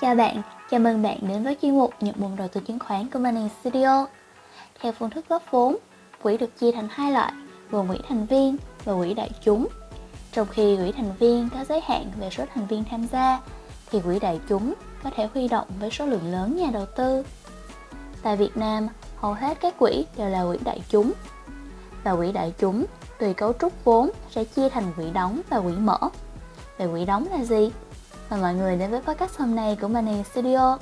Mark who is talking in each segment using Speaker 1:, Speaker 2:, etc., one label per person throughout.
Speaker 1: Chào bạn, chào mừng bạn đến với chuyên mục Nhập môn đầu tư chứng khoán của Money Studio. Theo phương thức góp vốn, quỹ được chia thành hai loại, gồm quỹ thành viên và quỹ đại chúng. Trong khi quỹ thành viên có giới hạn về số thành viên tham gia, thì quỹ đại chúng có thể huy động với số lượng lớn nhà đầu tư. Tại Việt Nam, hầu hết các quỹ đều là quỹ đại chúng. Và quỹ đại chúng tùy cấu trúc vốn sẽ chia thành quỹ đóng và quỹ mở. Về quỹ đóng là gì? Và mọi người đến với podcast hôm nay của Money Studio.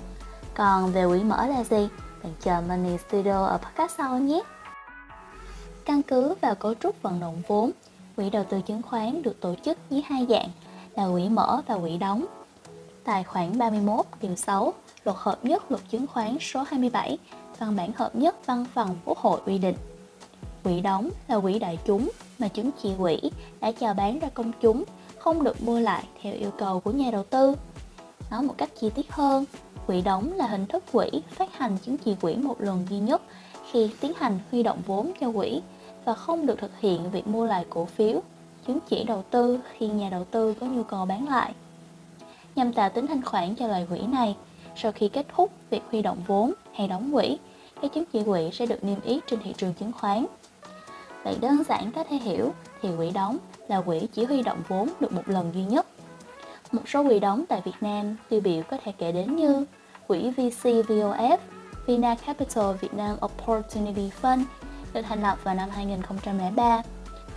Speaker 1: Còn về quỹ mở là gì? Bạn chờ Money Studio ở podcast sau nhé. Căn cứ vào cấu trúc vận động vốn, quỹ đầu tư chứng khoán được tổ chức dưới hai dạng là quỹ mở và quỹ đóng. Tài khoản 31 điều 6 Luật hợp nhất luật chứng khoán số 27 văn bản hợp nhất văn phòng Quốc hội quy định. Quỹ đóng là quỹ đại chúng mà chứng chỉ quỹ đã chào bán ra công chúng không được mua lại theo yêu cầu của nhà đầu tư. Nói một cách chi tiết hơn, quỹ đóng là hình thức quỹ phát hành chứng chỉ quỹ một lần duy nhất khi tiến hành huy động vốn cho quỹ và không được thực hiện việc mua lại cổ phiếu, chứng chỉ đầu tư khi nhà đầu tư có nhu cầu bán lại. Nhằm tạo tính thanh khoản cho loại quỹ này, sau khi kết thúc việc huy động vốn hay đóng quỹ, các chứng chỉ quỹ sẽ được niêm yết trên thị trường chứng khoán. Vậy đơn giản có thể hiểu thì quỹ đóng là quỹ chỉ huy động vốn được một lần duy nhất. Một số quỹ đóng tại Việt Nam tiêu biểu có thể kể đến như quỹ VC VOF, Vina Capital Việt Nam Opportunity Fund được thành lập vào năm 2003.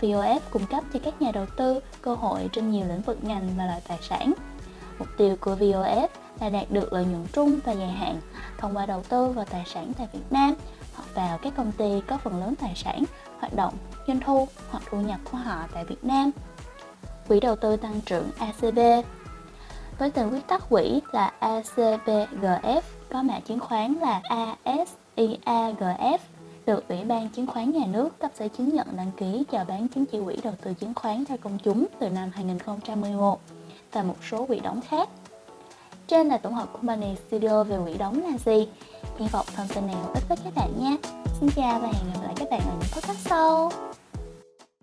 Speaker 1: VOF cung cấp cho các nhà đầu tư cơ hội trên nhiều lĩnh vực ngành và loại tài sản. Mục tiêu của VOF là đạt được lợi nhuận trung và dài hạn thông qua đầu tư vào tài sản tại Việt Nam hoặc vào các công ty có phần lớn tài sản, hoạt động, doanh thu hoặc thu nhập của họ tại Việt Nam. Quỹ đầu tư tăng trưởng ACB với tên viết tắt quỹ là ACBGF có mã chứng khoán là ASIAGF được Ủy ban Chứng khoán Nhà nước cấp giấy chứng nhận đăng ký chào bán chứng chỉ quỹ đầu tư chứng khoán cho công chúng từ năm 2011 và một số quỹ đóng khác. Trên là tổng hợp của Money Studio về quỹ đóng là gì. Hy vọng thông tin này hữu ích với các bạn nhé Xin chào và hẹn gặp lại các bạn ở những podcast sau.